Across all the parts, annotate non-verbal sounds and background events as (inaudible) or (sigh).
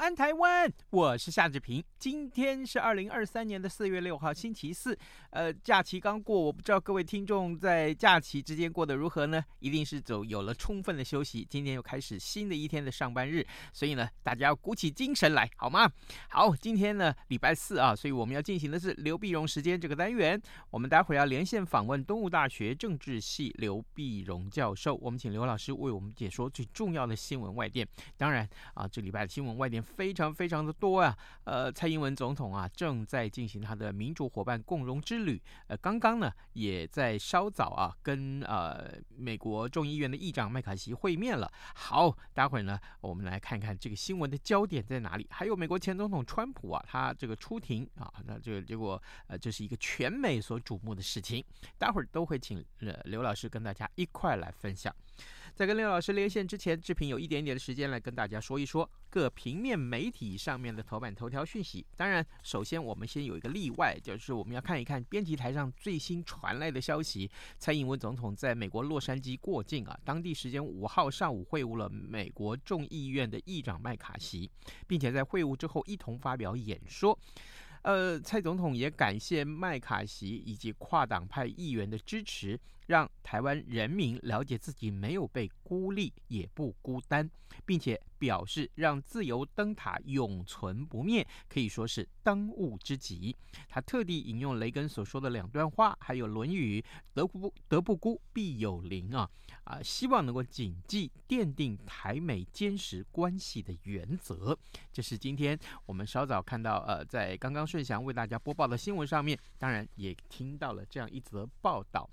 安，台湾！我是夏志平。今天是二零二三年的四月六号，星期四。呃，假期刚过，我不知道各位听众在假期之间过得如何呢？一定是走有了充分的休息。今天又开始新的一天的上班日，所以呢，大家要鼓起精神来，好吗？好，今天呢，礼拜四啊，所以我们要进行的是刘碧荣时间这个单元。我们待会儿要连线访问东吴大学政治系刘碧荣教授，我们请刘老师为我们解说最重要的新闻外电。当然啊，这礼拜的新闻外电。非常非常的多啊，呃，蔡英文总统啊正在进行他的民主伙伴共荣之旅，呃，刚刚呢也在稍早啊跟呃美国众议院的议长麦卡锡会面了。好，待会儿呢我们来看看这个新闻的焦点在哪里。还有美国前总统川普啊，他这个出庭啊，那这个结果呃这是一个全美所瞩目的事情，待会儿都会请呃刘老师跟大家一块来分享。在跟刘老师连线之前，志平有一点点的时间来跟大家说一说各平面媒体上面的头版头条讯息。当然，首先我们先有一个例外，就是我们要看一看编辑台上最新传来的消息：蔡英文总统在美国洛杉矶过境啊，当地时间五号上午会晤了美国众议院的议长麦卡锡，并且在会晤之后一同发表演说。呃，蔡总统也感谢麦卡锡以及跨党派议员的支持。让台湾人民了解自己没有被孤立，也不孤单，并且表示让自由灯塔永存不灭，可以说是当务之急。他特地引用雷根所说的两段话，还有《论语》“德不德不孤，必有邻”啊啊，希望能够谨记奠定台美坚实关系的原则。这是今天我们稍早看到呃，在刚刚顺祥为大家播报的新闻上面，当然也听到了这样一则报道。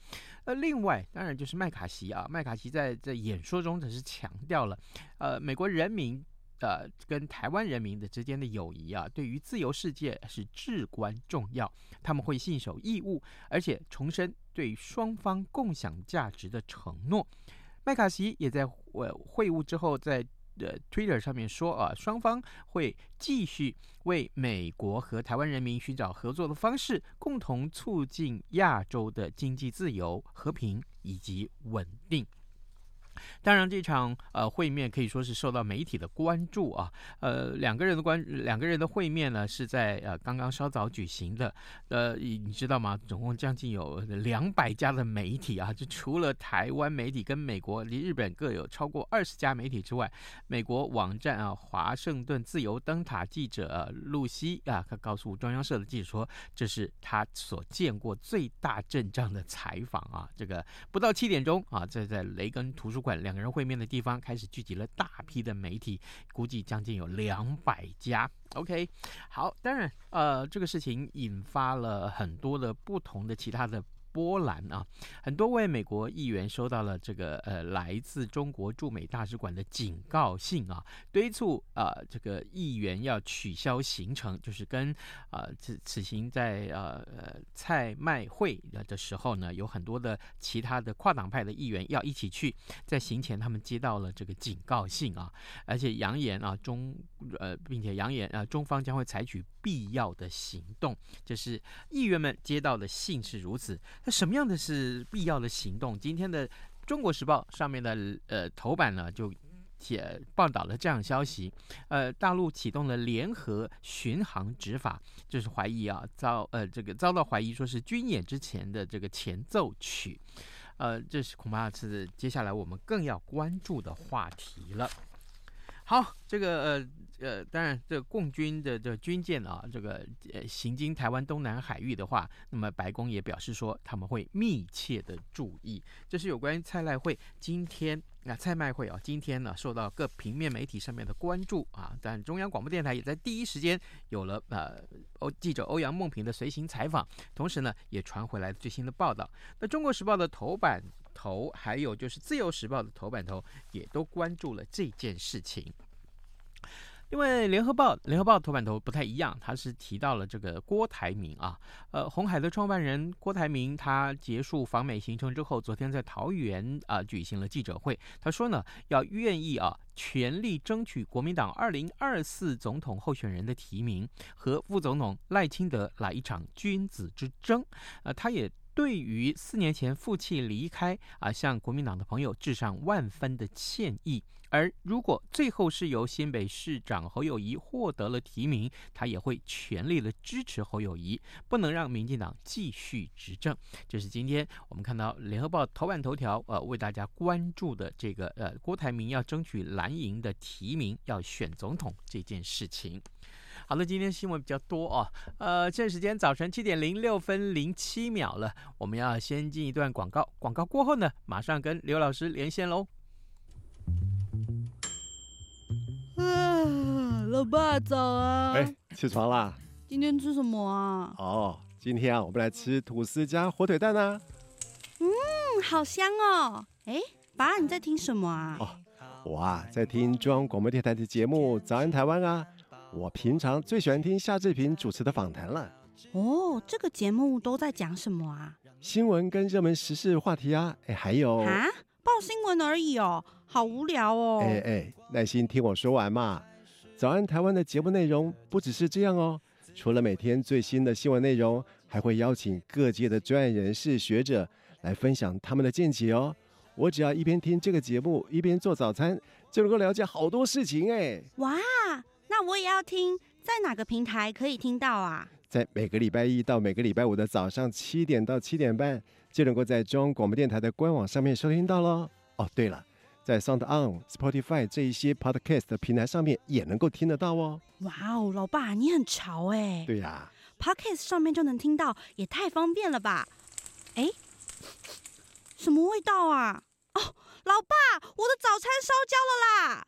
呃，另外当然就是麦卡锡啊，麦卡锡在在演说中只是强调了，呃，美国人民呃跟台湾人民的之间的友谊啊，对于自由世界是至关重要，他们会信守义务，而且重申对双方共享价值的承诺。麦卡锡也在呃会晤之后在。的 Twitter 上面说啊，双方会继续为美国和台湾人民寻找合作的方式，共同促进亚洲的经济自由、和平以及稳定。当然，这场呃会面可以说是受到媒体的关注啊。呃，两个人的关两个人的会面呢，是在呃刚刚稍早举行的。呃，你知道吗？总共将近有两百家的媒体啊，就除了台湾媒体跟美国、离日本各有超过二十家媒体之外，美国网站啊，华盛顿自由灯塔记者、露西啊，他告诉中央社的记者说，这是他所见过最大阵仗的采访啊。这个不到七点钟啊，在在雷根图书馆。两个人会面的地方开始聚集了大批的媒体，估计将近有两百家。OK，好，当然，呃，这个事情引发了很多的不同的其他的。波兰啊，很多位美国议员收到了这个呃来自中国驻美大使馆的警告信啊，敦促啊这个议员要取消行程，就是跟啊此此行在呃呃蔡麦会的时候呢，有很多的其他的跨党派的议员要一起去，在行前他们接到了这个警告信啊，而且扬言啊中呃并且扬言啊中方将会采取必要的行动，就是议员们接到的信是如此。那什么样的是必要的行动？今天的《中国时报》上面的呃头版呢，就写报道了这样消息：呃，大陆启动了联合巡航执法，就是怀疑啊遭呃这个遭到怀疑说是军演之前的这个前奏曲，呃，这是恐怕是接下来我们更要关注的话题了。好，这个呃。呃，当然，这共军的这军舰啊，这个呃行经台湾东南海域的话，那么白宫也表示说他们会密切的注意。这是有关于蔡赖会今天啊，蔡麦会啊，今天呢受到各平面媒体上面的关注啊。但中央广播电台也在第一时间有了呃欧记者欧阳梦平的随行采访，同时呢也传回来最新的报道。那中国时报的头版头，还有就是自由时报的头版头，也都关注了这件事情。因为联合报联合报头版头不太一样，他是提到了这个郭台铭啊，呃，红海的创办人郭台铭，他结束访美行程之后，昨天在桃园啊举行了记者会，他说呢，要愿意啊全力争取国民党二零二四总统候选人的提名，和副总统赖清德来一场君子之争，呃，他也对于四年前负气离开啊，向国民党的朋友致上万分的歉意。而如果最后是由新北市长侯友谊获得了提名，他也会全力的支持侯友谊，不能让民进党继续执政。这是今天我们看到联合报头版头条，呃，为大家关注的这个呃郭台铭要争取蓝营的提名，要选总统这件事情。好了，今天新闻比较多哦，呃，现在时间早晨七点零六分零七秒了，我们要先进一段广告，广告过后呢，马上跟刘老师连线喽。啊，老爸早啊！哎，起床啦！今天吃什么啊？哦，今天啊，我们来吃吐司加火腿蛋啊。嗯，好香哦！哎，爸，你在听什么啊？哦，我啊，在听中央广播电台的节目《早安台湾》啊。我平常最喜欢听夏志平主持的访谈了。哦，这个节目都在讲什么啊？新闻跟热门时事话题啊。哎，还有啊，报新闻而已哦。好无聊哦！哎哎，耐心听我说完嘛。早安台湾的节目内容不只是这样哦，除了每天最新的新闻内容，还会邀请各界的专业人士、学者来分享他们的见解哦。我只要一边听这个节目，一边做早餐，就能够了解好多事情哎。哇，那我也要听，在哪个平台可以听到啊？在每个礼拜一到每个礼拜五的早上七点到七点半，就能够在中央广播电台的官网上面收听到喽。哦，对了。在 Sound On、Spotify 这一些 Podcast 的平台上面也能够听得到哦。哇哦，老爸你很潮哎！对呀，Podcast 上面就能听到，也太方便了吧？哎，什么味道啊？哦，老爸，我的早餐烧焦了啦！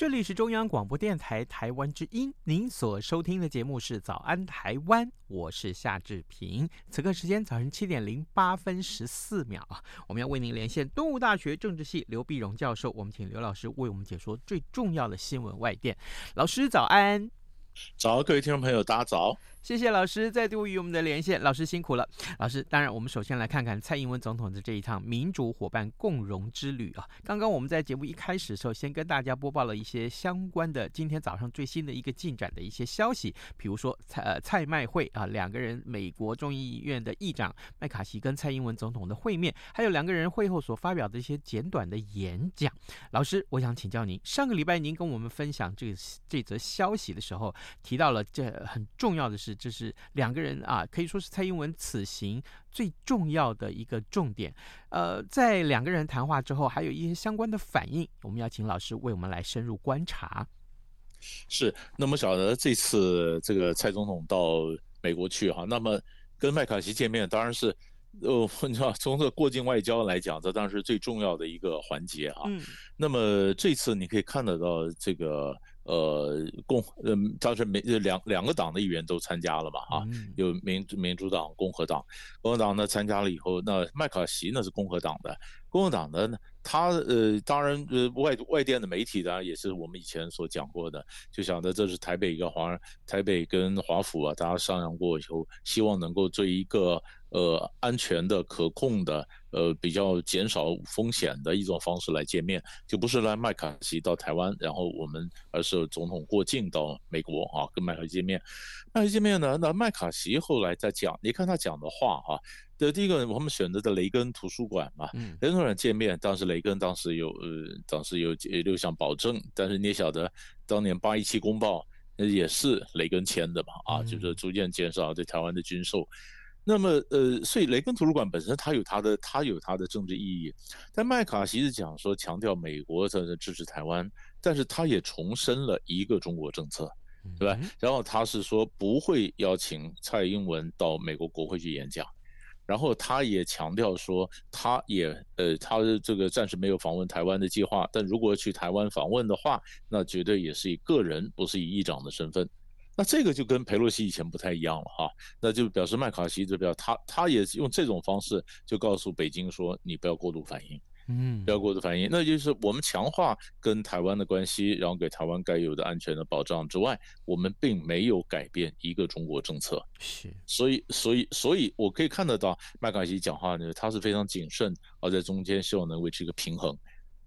这里是中央广播电台台湾之音，您所收听的节目是《早安台湾》，我是夏志平。此刻时间早上七点零八分十四秒啊，我们要为您连线东吴大学政治系刘碧荣教授，我们请刘老师为我们解说最重要的新闻外电。老师早安，早，各位听众朋友，大家早。谢谢老师再度与我们的连线，老师辛苦了。老师，当然我们首先来看看蔡英文总统的这一趟民主伙伴共荣之旅啊。刚刚我们在节目一开始的时候，先跟大家播报了一些相关的今天早上最新的一个进展的一些消息，比如说蔡呃蔡麦会啊，两个人美国众议院的议长麦卡锡跟蔡英文总统的会面，还有两个人会后所发表的一些简短的演讲。老师，我想请教您，上个礼拜您跟我们分享这这则消息的时候，提到了这很重要的是。这是两个人啊，可以说是蔡英文此行最重要的一个重点。呃，在两个人谈话之后，还有一些相关的反应，我们要请老师为我们来深入观察。是，那么晓得这次这个蔡总统到美国去哈，那么跟麦卡锡见面，当然是呃，(laughs) 你知道从这个过境外交来讲，这当然是最重要的一个环节啊。嗯。那么这次你可以看得到这个。呃，共嗯，当时民两两个党的议员都参加了嘛，啊，有民民主党、共和党，共和党呢参加了以后，那麦卡锡呢是共和党的，共和党的呢，他呃，当然呃，外外电的媒体呢也是我们以前所讲过的，就想着这是台北一个华台北跟华府啊，大家商量过以后，希望能够做一个呃安全的、可控的、呃比较减少风险的一种方式来见面，就不是来麦卡锡到台湾，然后我们而是总统过境到美国啊，跟麦卡锡见面。麦卡锡见面呢，那麦卡锡后来在讲，你看他讲的话哈、啊。的第一个，我们选择的雷根图书馆嘛，雷根图书馆见面，当时雷根当时有呃，当时有六项保证，但是你也晓得，当年八一七公报也是雷根签的嘛，啊，就是逐渐减少对台湾的军售。那么呃，所以雷根图书馆本身它有它的它有它的政治意义，但麦卡锡是讲说强调美国在支持台湾，但是他也重申了一个中国政策，对吧？然后他是说不会邀请蔡英文到美国国会去演讲。然后他也强调说，他也呃，他的这个暂时没有访问台湾的计划，但如果去台湾访问的话，那绝对也是以个人，不是以议长的身份。那这个就跟佩洛西以前不太一样了哈，那就表示麦卡锡这边他他也用这种方式就告诉北京说，你不要过度反应。嗯，不要过度反应，那就是我们强化跟台湾的关系，然后给台湾该有的安全的保障之外，我们并没有改变一个中国政策。是，所以，所以，所以我可以看得到麦卡锡讲话呢，他是非常谨慎，而在中间希望能维持一个平衡。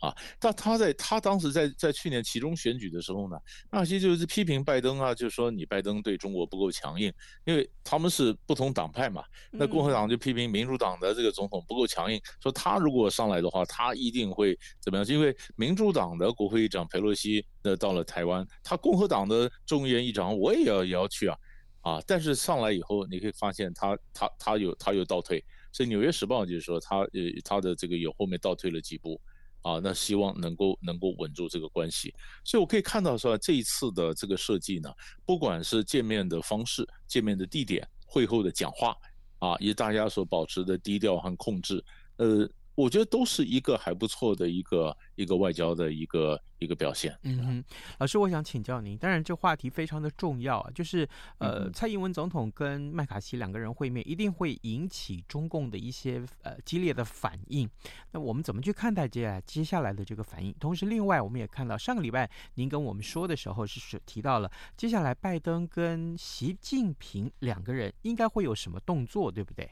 啊，但他在他当时在在去年其中选举的时候呢，纳西就是批评拜登啊，就是说你拜登对中国不够强硬，因为他们是不同党派嘛。那共和党就批评民主党的这个总统不够强硬，说他如果上来的话，他一定会怎么样？因为民主党的国会议长佩洛西那到了台湾，他共和党的众议院议长我也要也要去啊，啊，但是上来以后你可以发现他他他有他有倒退，所以《纽约时报》就是说他呃他的这个有后面倒退了几步。啊，那希望能够能够稳住这个关系，所以我可以看到说这一次的这个设计呢，不管是见面的方式、见面的地点、会后的讲话，啊，以大家所保持的低调和控制，呃。我觉得都是一个还不错的一个一个外交的一个一个表现。嗯哼，老师，我想请教您，当然这话题非常的重要啊，就是呃，蔡英文总统跟麦卡锡两个人会面，一定会引起中共的一些呃激烈的反应。那我们怎么去看待接接下来的这个反应？同时，另外我们也看到上个礼拜您跟我们说的时候是是提到了接下来拜登跟习近平两个人应该会有什么动作，对不对？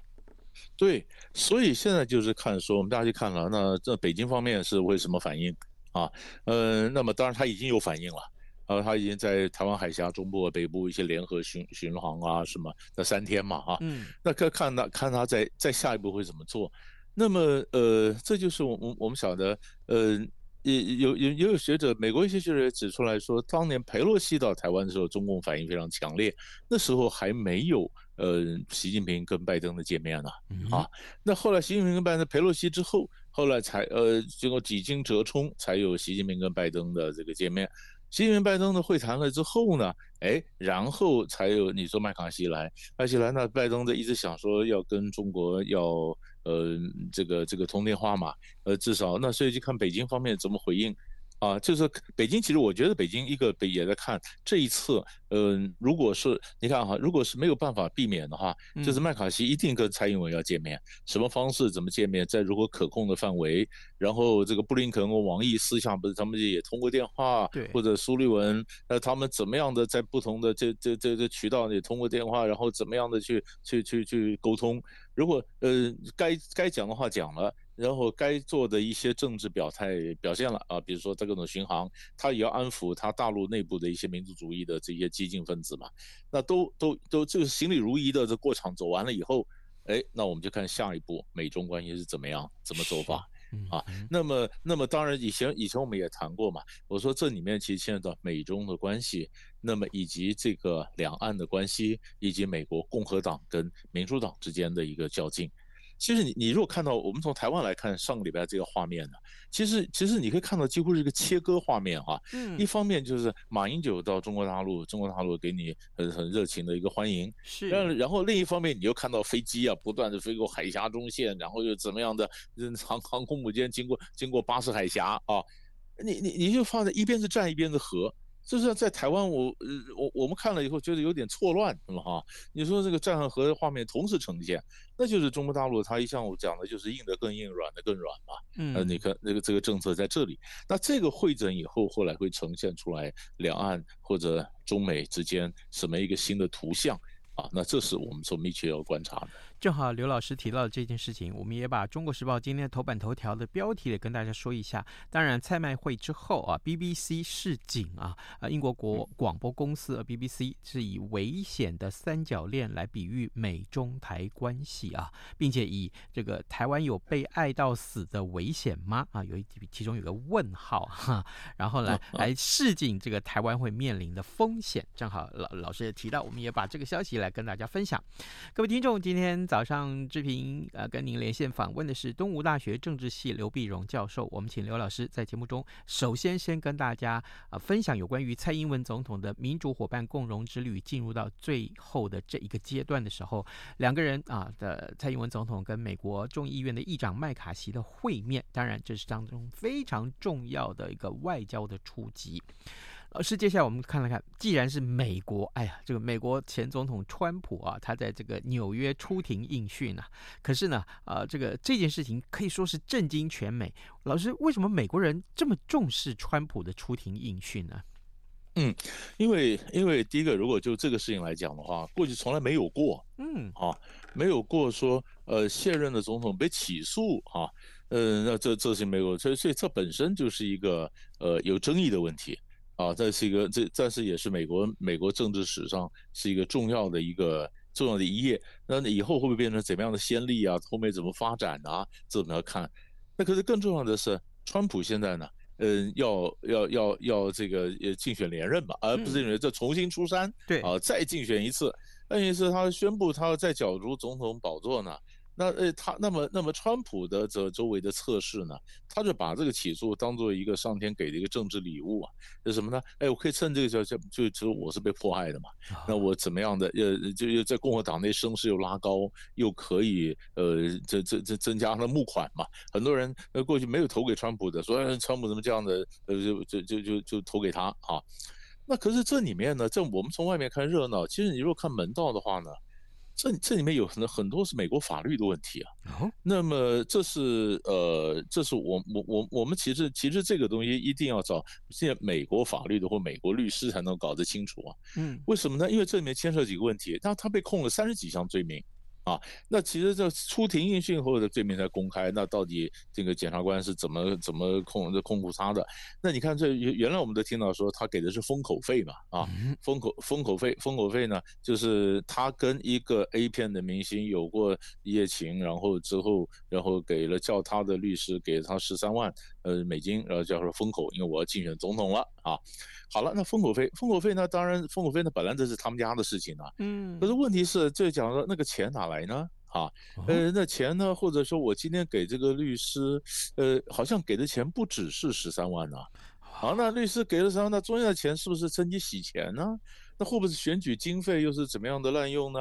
对，所以现在就是看说，我们大家去看了，那这北京方面是为什么反应啊？呃，那么当然他已经有反应了，呃，他已经在台湾海峡中部、北部一些联合巡巡航啊什么，那三天嘛，哈、啊，嗯，那看看他看他在在下一步会怎么做。那么呃，这就是我我我们晓得，呃，也有有也有学者，美国一些学者也指出来说，当年佩洛西到台湾的时候，中共反应非常强烈，那时候还没有。呃，习近平跟拜登的见面呢、啊那后来习近平跟拜登，佩洛西之后，后来才呃经过几经折冲，才有习近平跟拜登的这个见面。习近平拜登的会谈了之后呢，哎，然后才有你说麦卡锡来，麦卡锡来呢，拜登的一直想说要跟中国要呃这个这个通电话嘛，呃至少那所以就看北京方面怎么回应。啊，就是北京，其实我觉得北京一个北也在看这一次，嗯、呃，如果是你看哈，如果是没有办法避免的话，就是麦卡锡一定跟蔡英文要见面，什么方式怎么见面，在如何可控的范围，然后这个布林肯和王毅私下不是他们也通过电话，对，或者苏利文，那，他们怎么样的在不同的这这这这渠道也通过电话，然后怎么样的去去去去沟通，如果呃该该讲的话讲了。然后该做的一些政治表态表现了啊，比如说他各种巡航，他也要安抚他大陆内部的一些民族主义的这些激进分子嘛，那都都都这个行礼如仪的这过场走完了以后，哎，那我们就看下一步美中关系是怎么样，怎么走吧啊？那么那么当然以前以前我们也谈过嘛，我说这里面其实牵扯到美中的关系，那么以及这个两岸的关系，以及美国共和党跟民主党之间的一个较劲。其实你你如果看到我们从台湾来看上个礼拜这个画面呢，其实其实你可以看到几乎是一个切割画面哈。嗯。一方面就是马英九到中国大陆，中国大陆给你很很热情的一个欢迎。是。然然后另一方面你又看到飞机啊不断的飞过海峡中线，然后又怎么样的航航空母舰经过经过巴士海峡啊，你你你就放在一边是战一边是和。就是在台湾，我呃我我们看了以后觉得有点错乱，是吗？哈，你说这个战和画面同时呈现，那就是中国大陆它一向我讲的就是硬的更硬，软的更软嘛。嗯，呃，你看那个这个政策在这里，那这个会诊以后，后来会呈现出来两岸或者中美之间什么一个新的图像啊？那这是我们所密切要观察的。正好刘老师提到的这件事情，我们也把《中国时报》今天的头版头条的标题也跟大家说一下。当然，蔡麦会之后啊，BBC 示警啊，啊，英国国广播公司 BBC 是以危险的三角恋来比喻美中台关系啊，并且以这个台湾有被爱到死的危险吗？啊，有一其中有个问号哈，然后来来示警这个台湾会面临的风险。正好老老师也提到，我们也把这个消息来跟大家分享。各位听众，今天。早上，志平呃跟您连线访问的是东吴大学政治系刘碧荣教授。我们请刘老师在节目中，首先先跟大家呃分享有关于蔡英文总统的民主伙伴共荣之旅进入到最后的这一个阶段的时候，两个人啊的蔡英文总统跟美国众议院的议长麦卡锡的会面，当然这是当中非常重要的一个外交的出击。老师，接下来我们看了看，既然是美国，哎呀，这个美国前总统川普啊，他在这个纽约出庭应讯啊，可是呢，呃，这个这件事情可以说是震惊全美。老师，为什么美国人这么重视川普的出庭应讯呢？嗯，因为因为第一个，如果就这个事情来讲的话，过去从来没有过，嗯，啊，没有过说呃现任的总统被起诉啊，呃，那这这是没有，所以所以这本身就是一个呃有争议的问题。啊，这是一个这，但是也是美国美国政治史上是一个重要的一个重要的一页。那以后会不会变成怎么样的先例啊？后面怎么发展啊？这我们要看。那可是更重要的是，川普现在呢，嗯，要要要要这个呃竞选连任嘛，而不是认为这重新出山，对啊，再竞选一次。那意思他宣布他要再角逐总统宝座呢？那呃，他那么那么，川普的这周围的测试呢，他就把这个起诉当做一个上天给的一个政治礼物啊，是什么呢？哎，我可以趁这个叫叫就就我是被迫害的嘛，那我怎么样的呃，就又在共和党内声势又拉高，又可以呃，这这这增加了募款嘛，很多人呃过去没有投给川普的，说川普怎么这样的，呃就就就就就投给他啊，那可是这里面呢，这我们从外面看热闹，其实你如果看门道的话呢。这这里面有很很多是美国法律的问题啊。哦，那么这是呃，这是我我我我们其实其实这个东西一定要找现在美国法律的或美国律师才能搞得清楚啊。嗯，为什么呢？因为这里面牵涉几个问题。那他被控了三十几项罪名。啊，那其实这出庭应讯后的罪名才公开，那到底这个检察官是怎么怎么控这控诉他的？那你看这原原来我们都听到说他给的是封口费嘛，啊，封口封口费封口费呢，就是他跟一个 A 片的明星有过一夜情，然后之后然后给了叫他的律师给了他十三万呃美金，然后叫说封口，因为我要竞选总统了啊。好了，那封口费，封口费呢？当然，封口费呢，本来这是他们家的事情啊。嗯。可是问题是，这讲说那个钱哪来呢？啊，呃，那钱呢？或者说我今天给这个律师，呃，好像给的钱不只是十三万呢。好，那律师给了十三万，那中间的钱是不是趁机洗钱呢？那会不会是选举经费又是怎么样的滥用呢？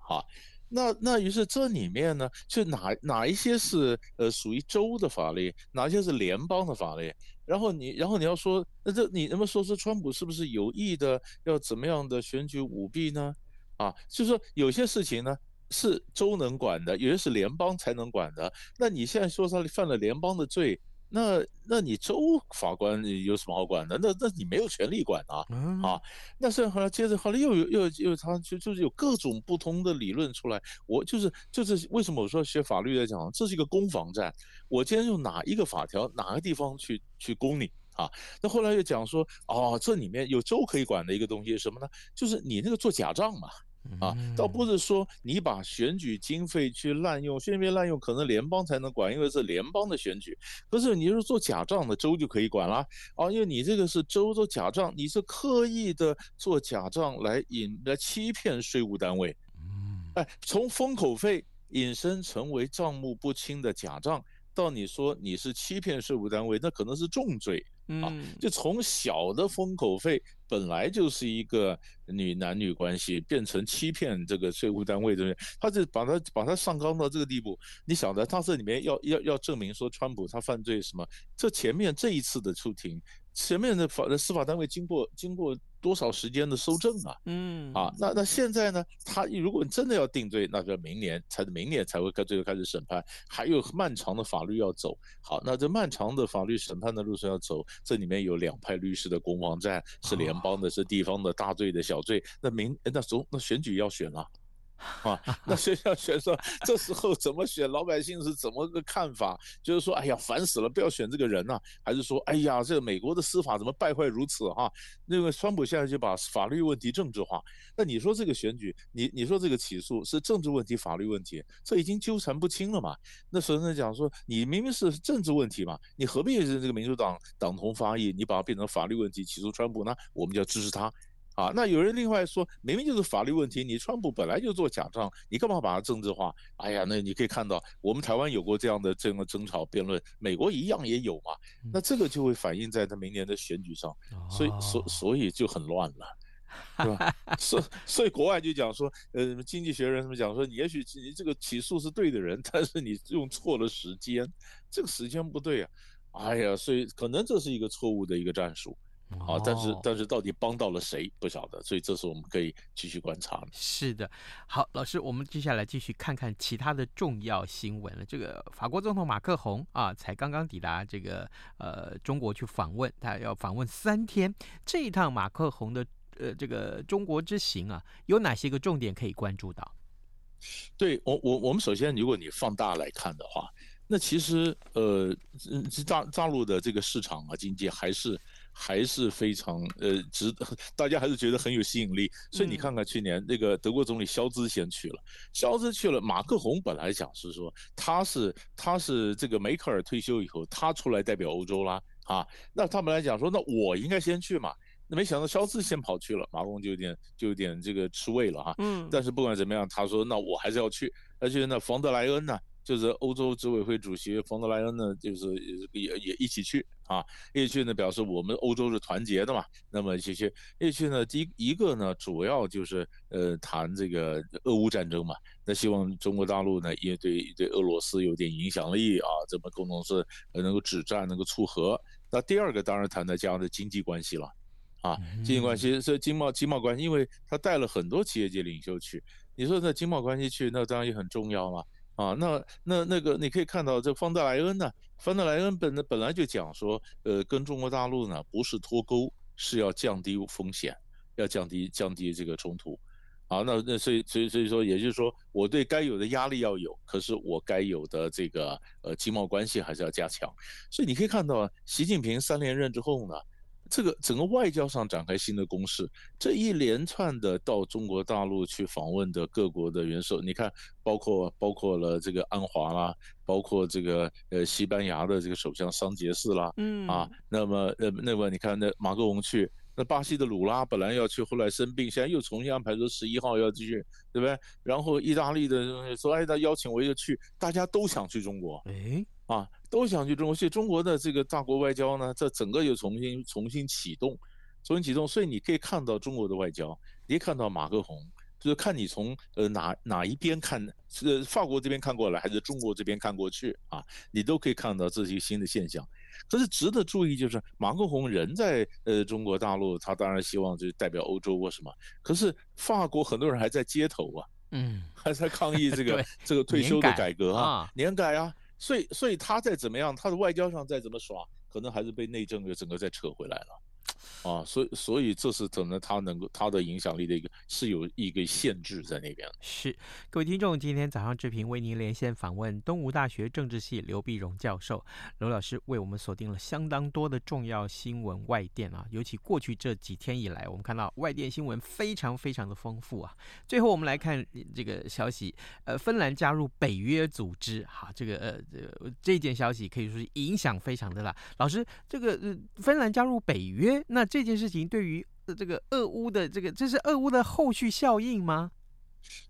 好，那那于是这里面呢，就哪哪一些是呃属于州的法律，哪一些是联邦的法律？然后你，然后你要说，那这你能不能说说川普是不是有意的要怎么样的选举舞弊呢？啊，就是说有些事情呢是州能管的，有些是联邦才能管的。那你现在说他犯了联邦的罪？那那你州法官有什么好管的？那那你没有权利管啊！啊，那是后来接着后来又有又又他就就是有各种不同的理论出来。我就是就是为什么我说学法律来讲，这是一个攻防战。我今天用哪一个法条哪个地方去去攻你啊？那后来又讲说哦，这里面有州可以管的一个东西是什么呢？就是你那个做假账嘛。啊，倒不是说你把选举经费去滥用，选举滥用可能联邦才能管，因为是联邦的选举。可是你是做假账的州就可以管了啊，因为你这个是州做假账，你是刻意的做假账来引来欺骗税务单位。哎，从封口费引申成为账目不清的假账，到你说你是欺骗税务单位，那可能是重罪。啊，就从小的封口费本来就是一个女男女关系，变成欺骗这个税务单位的，他就把他把他上纲到这个地步。你晓得，他这里面要要要证明说川普他犯罪什么？这前面这一次的出庭，前面的法的司法单位经过经过。多少时间的搜证啊？嗯，啊，那那现在呢？他如果真的要定罪，那就明年才明年才会开最后开始审判，还有漫长的法律要走。好，那这漫长的法律审判的路上要走，这里面有两派律师的攻防战，是联邦的，是地方的，大罪的小罪。那明那总那选举要选了，啊，(laughs) 啊那学校选说这时候怎么选？老百姓是怎么个看法？就是说，哎呀，烦死了，不要选这个人呐、还是说，哎呀，这个美国的司法怎么败坏如此哈、啊？那个川普现在就把法律问题政治化。那你说这个选举，你你说这个起诉是政治问题、法律问题，这已经纠缠不清了嘛？那所以呢讲说，你明明是政治问题嘛，你何必是这个民主党党同伐异？你把它变成法律问题起诉川普呢？我们就要支持他。啊，那有人另外说，明明就是法律问题，你川普本来就做假账，你干嘛把它政治化？哎呀，那你可以看到，我们台湾有过这样的这样的争吵辩论，美国一样也有嘛。那这个就会反映在他明年的选举上，所以所所以就很乱了，(laughs) 对吧？所所以国外就讲说，呃，经济学人什么讲说，你也许你这个起诉是对的人，但是你用错了时间，这个时间不对啊。哎呀，所以可能这是一个错误的一个战术。好，但是但是到底帮到了谁不晓得，所以这是我们可以继续观察的。是的，好，老师，我们接下来继续看看其他的重要新闻了。这个法国总统马克宏啊，才刚刚抵达这个呃中国去访问，他要访问三天。这一趟马克宏的呃这个中国之行啊，有哪些个重点可以关注到？对我我我们首先，如果你放大来看的话，那其实呃大大陆的这个市场啊经济还是。还是非常呃值得，大家还是觉得很有吸引力。所以你看看去年那个德国总理肖兹先去了，肖兹去了，马克宏本来讲是说他是他是这个梅克尔退休以后，他出来代表欧洲啦啊，那他本来讲说那我应该先去嘛，那没想到肖兹先跑去了，马克宏就有点就有点这个吃味了哈。嗯。但是不管怎么样，他说那我还是要去，而且那，冯德莱恩呢。就是欧洲执委会主席冯德莱恩呢，就是也也一起去啊，一起去呢，表示我们欧洲是团结的嘛。那么一起去，一起去呢，第一一个呢，主要就是呃谈这个俄乌战争嘛。那希望中国大陆呢也对对俄罗斯有点影响力啊，这么共同是能够止战，能够促和。那第二个当然谈的这样的经济关系了，啊，经济关系，所以经贸经贸关系，因为他带了很多企业界领袖去，你说那经贸关系去，那当然也很重要嘛。啊，那那那个你可以看到，这方德莱恩呢，方德莱恩本本来就讲说，呃，跟中国大陆呢不是脱钩，是要降低风险，要降低降低这个冲突。啊，那那所以所以所以说，也就是说，我对该有的压力要有，可是我该有的这个呃经贸关系还是要加强。所以你可以看到，习近平三连任之后呢。这个整个外交上展开新的攻势，这一连串的到中国大陆去访问的各国的元首，你看，包括包括了这个安华啦，包括这个呃西班牙的这个首相桑杰士啦，嗯啊，那么呃那么你看那马克龙去，那巴西的鲁拉本来要去，后来生病，现在又重新安排说十一号要继续，对不对？然后意大利的说哎，他邀请我也去，大家都想去中国，哎。啊，都想去中国，所以中国的这个大国外交呢，这整个又重新重新启动，重新启动。所以你可以看到中国的外交，你可以看到马克宏，就是看你从呃哪哪一边看，是法国这边看过来，还是中国这边看过去啊，你都可以看到这是一个新的现象。可是值得注意就是，马克宏人在呃中国大陆，他当然希望就是代表欧洲或什么，可是法国很多人还在街头啊，嗯，还在抗议这 (laughs) 个这个退休的改革啊，年改啊。所以，所以他再怎么样，他的外交上再怎么耍，可能还是被内政又整个再扯回来了。啊，所以所以这是可能他能够他的影响力的一个是有一个限制在那边。是，各位听众，今天早上志平为您连线访问东吴大学政治系刘碧荣教授，刘老师为我们锁定了相当多的重要新闻外电啊，尤其过去这几天以来，我们看到外电新闻非常非常的丰富啊。最后我们来看这个消息，呃，芬兰加入北约组织，好，这个呃这这件消息可以说是影响非常的大。老师，这个呃芬兰加入北约，那这件事情对于这个俄乌的这个，这是俄乌的后续效应吗？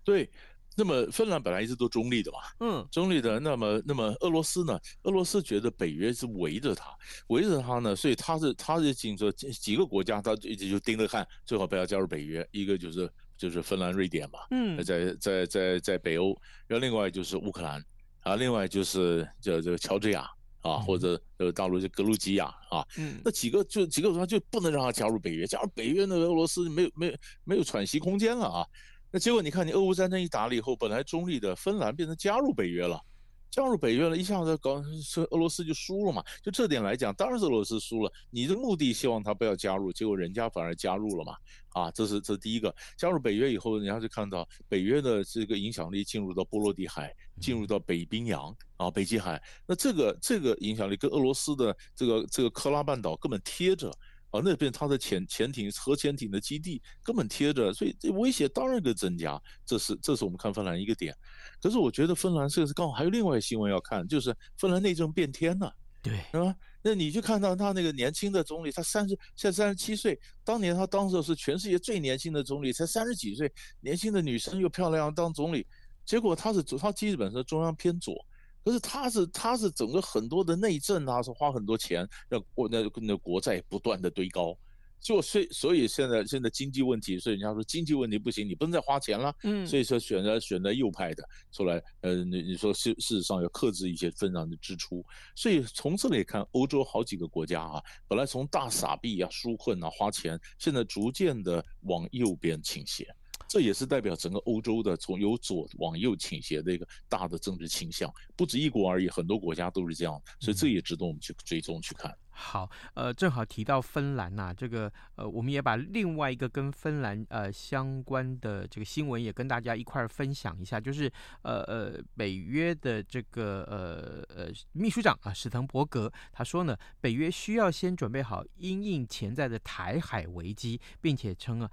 对，那么芬兰本来一直都中立的嘛，嗯，中立的。那么，那么俄罗斯呢？俄罗斯觉得北约是围着他，围着他呢，所以他是他是紧着几个国家，他一直就盯着看，最好不要加入北约。一个就是就是芬兰、瑞典嘛，嗯，在在在在北欧，然后另外就是乌克兰，啊，另外就是叫这个乔治亚。啊，或者呃，大陆就格鲁吉亚啊，嗯，那几个就几个国家就不能让他加入北约，加入北约那俄罗斯没有没有没有喘息空间了啊。那结果你看，你俄乌战争一打了以后，本来中立的芬兰变成加入北约了，加入北约了，一下子搞说俄罗斯就输了嘛。就这点来讲，当然是俄罗斯输了。你的目的希望他不要加入，结果人家反而加入了嘛。啊，这是这是第一个。加入北约以后，人家就看到北约的这个影响力进入到波罗的海，进入到北冰洋啊，北极海。那这个这个影响力跟俄罗斯的这个这个克拉半岛根本贴着。啊，那边它的潜潜艇、核潜艇的基地根本贴着，所以这威胁当然个增加。这是这是我们看芬兰一个点。可是我觉得芬兰这个是刚好还有另外一个新闻要看，就是芬兰内政变天了，对，是吧？那你就看到他那个年轻的总理，他三十现在三十七岁，当年他当时是全世界最年轻的总理，才三十几岁，年轻的女生又漂亮当总理，结果他是他基本上中央偏左。可是他是他是整个很多的内政啊，是花很多钱让国那那国债不断的堆高，就所以所以现在现在经济问题，所以人家说经济问题不行，你不能再花钱了，嗯，所以说选择选择右派的出来，呃，你你说事事实上要克制一些芬兰的支出，所以从这里看，欧洲好几个国家啊，本来从大傻逼啊、纾困啊、花钱，现在逐渐的往右边倾斜。这也是代表整个欧洲的从由左往右倾斜的一个大的政治倾向，不止一国而已，很多国家都是这样，所以这也值得我们去追踪去看。好，呃，正好提到芬兰呐、啊，这个呃，我们也把另外一个跟芬兰呃相关的这个新闻也跟大家一块儿分享一下，就是呃呃，北约的这个呃呃秘书长啊史滕伯格他说呢，北约需要先准备好因应潜在的台海危机，并且称啊，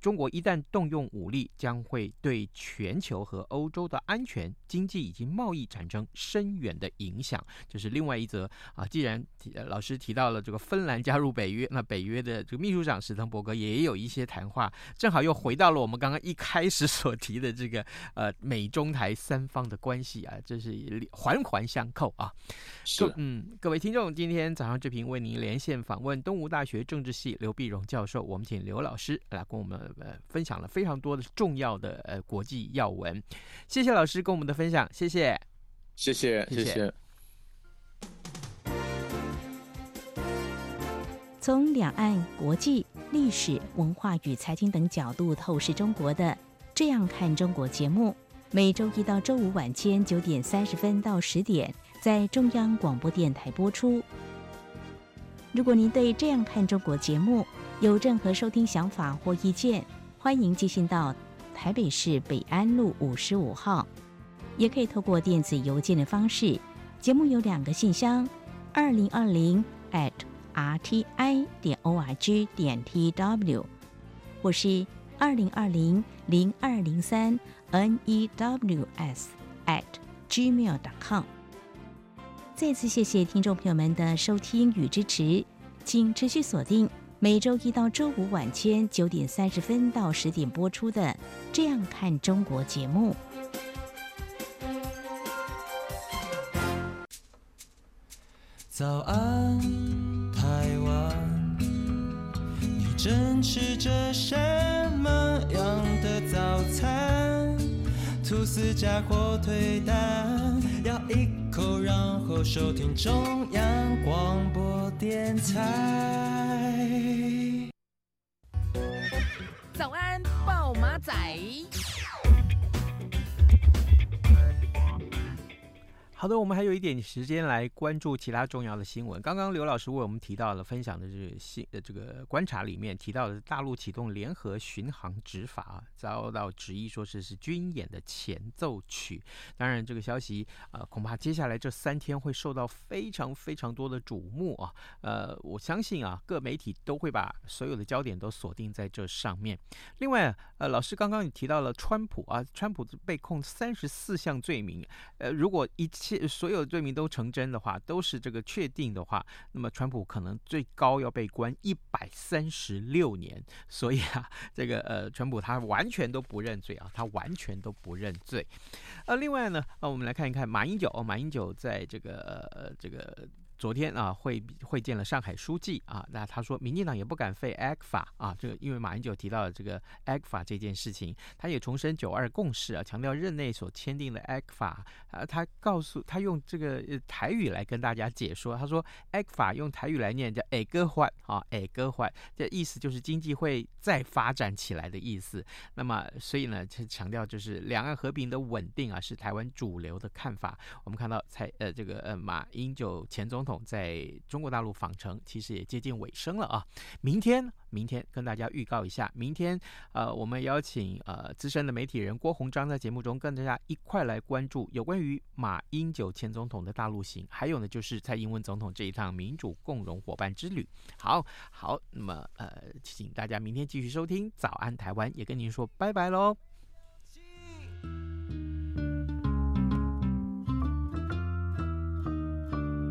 中国一旦动用武力，将会对全球和欧洲的安全、经济以及贸易产生深远的影响。这、就是另外一则啊，既然老师。提到了这个芬兰加入北约，那北约的这个秘书长史滕伯格也有一些谈话，正好又回到了我们刚刚一开始所提的这个呃美中台三方的关系啊，这是环环相扣啊。是，嗯，各位听众，今天早上这频为您连线访问东吴大学政治系刘碧荣教授，我们请刘老师来跟我们呃分享了非常多的重要的呃国际要闻，谢谢老师跟我们的分享，谢谢，谢谢，谢谢。谢谢从两岸、国际、历史文化与财经等角度透视中国的《这样看中国》节目，每周一到周五晚间九点三十分到十点在中央广播电台播出。如果您对《这样看中国》节目有任何收听想法或意见，欢迎寄信到台北市北安路五十五号，也可以透过电子邮件的方式。节目有两个信箱：二零二零 at。r t i 点 o r g 点 t w，或是二零二零零二零三 n e w s at gmail dot com。再次谢谢听众朋友们的收听与支持，请持续锁定每周一到周五晚间九点三十分到十点播出的《这样看中国》节目。早安。台湾，你正吃着什么样的早餐？吐司加火腿蛋，要一口，然后收听中央广播电台。早安，暴马仔。好的，我们还有一点时间来关注其他重要的新闻。刚刚刘老师为我们提到了分享的这个新的这个观察里面提到的大陆启动联合巡航执法，遭到质疑说是是军演的前奏曲。当然，这个消息呃恐怕接下来这三天会受到非常非常多的瞩目啊。呃，我相信啊，各媒体都会把所有的焦点都锁定在这上面。另外，呃，老师刚刚也提到了川普啊，川普被控三十四项罪名。呃，如果一所有罪名都成真的话，都是这个确定的话，那么川普可能最高要被关一百三十六年。所以啊，这个呃，川普他完全都不认罪啊，他完全都不认罪。呃，另外呢，呃，我们来看一看马英九，马英九在这个呃这个。昨天啊会会见了上海书记啊，那他说民进党也不敢废 ECFA 啊，这个因为马英九提到了这个 ECFA 这件事情，他也重申九二共识啊，强调任内所签订的 ECFA 啊，他告诉他用这个台语来跟大家解说，他说 ECFA 用台语来念叫 A 哥换啊，A 哥换，这意思就是经济会再发展起来的意思。那么所以呢，就强调就是两岸和平的稳定啊，是台湾主流的看法。我们看到蔡呃这个呃马英九前总统在中国大陆访程，其实也接近尾声了啊。明天明天跟大家预告一下，明天呃我们邀请呃资深的媒体人郭鸿章在节目中跟大家一块来关注有关于马英九前总统的大陆行，还有呢就是蔡英文总统这一趟民主共荣伙伴之旅。好好，那么呃请大家明天继续收听早安台湾，也跟您说拜拜喽。